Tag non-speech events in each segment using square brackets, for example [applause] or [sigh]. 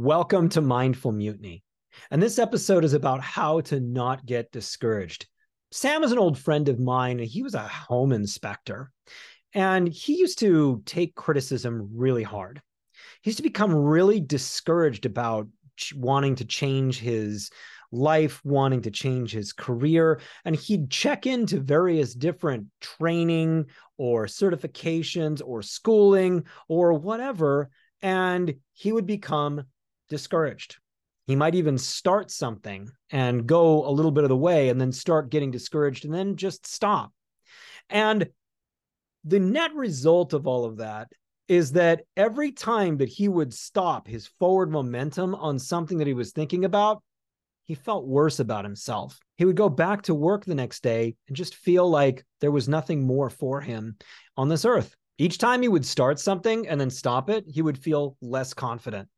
Welcome to Mindful Mutiny. And this episode is about how to not get discouraged. Sam is an old friend of mine, he was a home inspector. And he used to take criticism really hard. He used to become really discouraged about wanting to change his life, wanting to change his career. And he'd check into various different training or certifications or schooling or whatever. And he would become discouraged. He might even start something and go a little bit of the way and then start getting discouraged and then just stop. And the net result of all of that is that every time that he would stop his forward momentum on something that he was thinking about, he felt worse about himself. He would go back to work the next day and just feel like there was nothing more for him on this earth. Each time he would start something and then stop it, he would feel less confident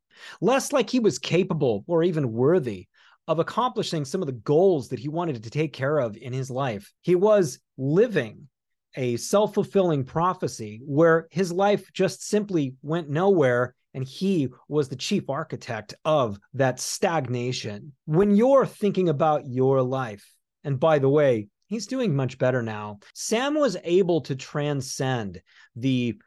less like he was capable or even worthy of accomplishing some of the goals that he wanted to take care of in his life. He was living a self fulfilling prophecy where his life just simply went nowhere. And he was the chief architect of that stagnation. When you're thinking about your life, and by the way, he's doing much better now. Sam was able to transcend the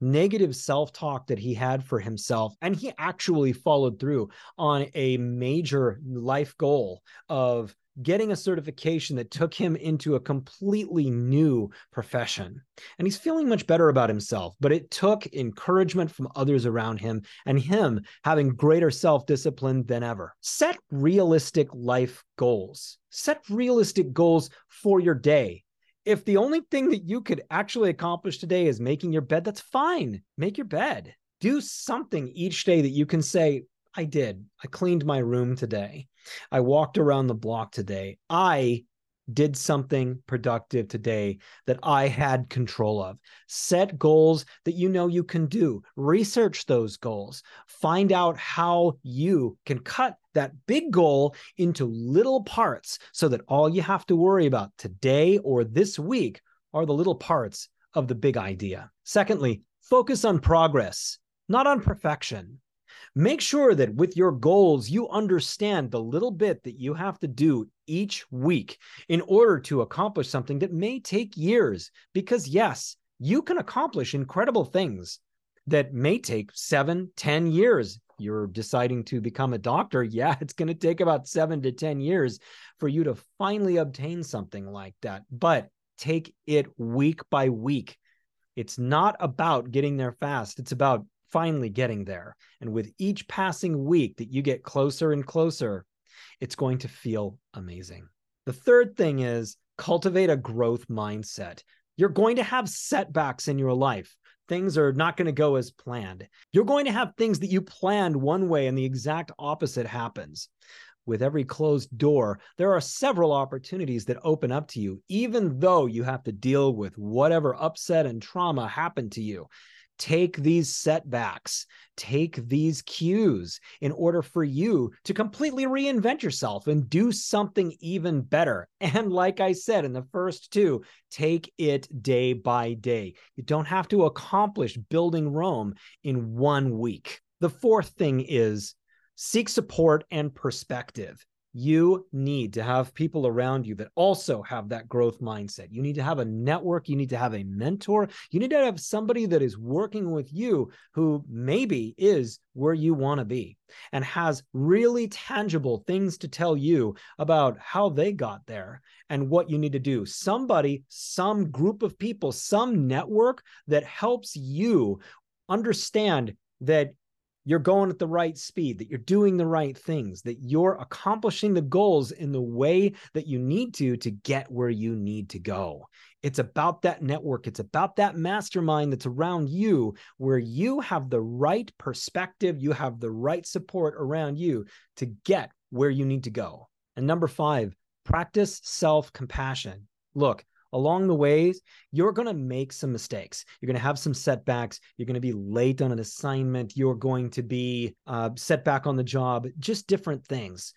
negative self talk that he had for himself. And he actually followed through on a major life goal of getting a certification that took him into a completely new profession. And he's feeling much better about himself, but it took encouragement from others around him and him having greater self discipline than ever. Set realistic life goals. Set realistic goals for your day if the only thing that you could actually accomplish today is making your bed, that's fine. Make your bed. Do something each day that you can say, I did. I cleaned my room today. I walked around the block today. I did something productive today that I had control of. Set goals that you know you can do. Research those goals. Find out how you can cut that big goal into little parts so that all you have to worry about today or this week are the little parts of the big idea. Secondly, focus on progress, not on perfection. Make sure that with your goals, you understand the little bit that you have to do each week in order to accomplish something that may take years. Because, yes, you can accomplish incredible things that may take seven, ten years. You're deciding to become a doctor. [laughs] Yeah, it's going to take about seven to 10 years for you to finally obtain something like that. But take it week by week. It's not about getting there fast. It's about finally getting there. And with each passing week that you get closer and closer, it's going to feel amazing. The third thing is cultivate a growth mindset. You're going to have setbacks in your life. Things are not going to go as planned. You're going to have things that you planned one way and the exact opposite happens. With every closed door, there are several opportunities that open up to you, even though you have to deal with whatever upset and trauma happened to you take these setbacks, take these cues in order for you to completely reinvent yourself and do something even better. And like I said in the first two, take it day by day. You don't have to accomplish building Rome in one week. The fourth thing is seek support and perspective you need to have people around you that also have that growth mindset. You need to have a network. You need to have a mentor. You need to have somebody that is working with you who maybe is where you want to be and has really tangible things to tell you about how they got there and what you need to do. Somebody, some group of people, some network that helps you understand that you're going at the right speed, that you're doing the right things, that you're accomplishing the goals in the way that you need to to get where you need to go. It's about that network, it's about that mastermind that's around you where you have the right perspective, you have the right support around you to get where you need to go. And number 5, practice self-compassion. Look, along the ways, you're going to make some mistakes. You're going to have some setbacks. You're going to be late on an assignment. You're going to be uh, set back on the job, just different things.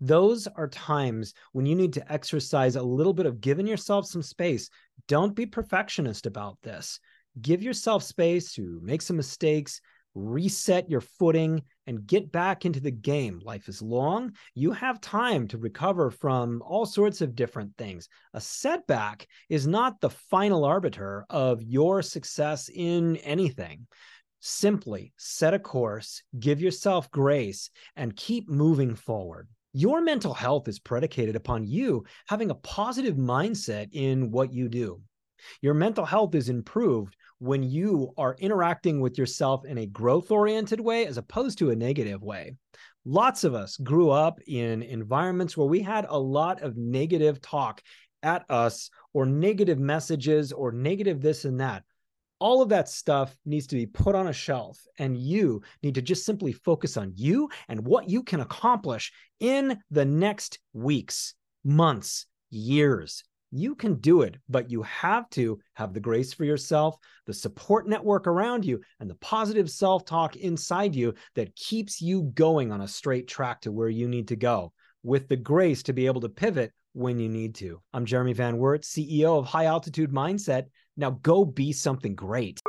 Those are times when you need to exercise a little bit of giving yourself some space. Don't be perfectionist about this. Give yourself space to make some mistakes, reset your footing, and get back into the game. Life is long. You have time to recover from all sorts of different things. A setback is not the final arbiter of your success in anything. Simply set a course, give yourself grace, and keep moving forward. Your mental health is predicated upon you having a positive mindset in what you do. Your mental health is improved when you are interacting with yourself in a growth oriented way as opposed to a negative way. Lots of us grew up in environments where we had a lot of negative talk at us or negative messages or negative this and that. All of that stuff needs to be put on a shelf, and you need to just simply focus on you and what you can accomplish in the next weeks, months, years, you can do it, but you have to have the grace for yourself, the support network around you, and the positive self talk inside you that keeps you going on a straight track to where you need to go with the grace to be able to pivot when you need to. I'm Jeremy Van Wert, CEO of High Altitude Mindset. Now go be something great.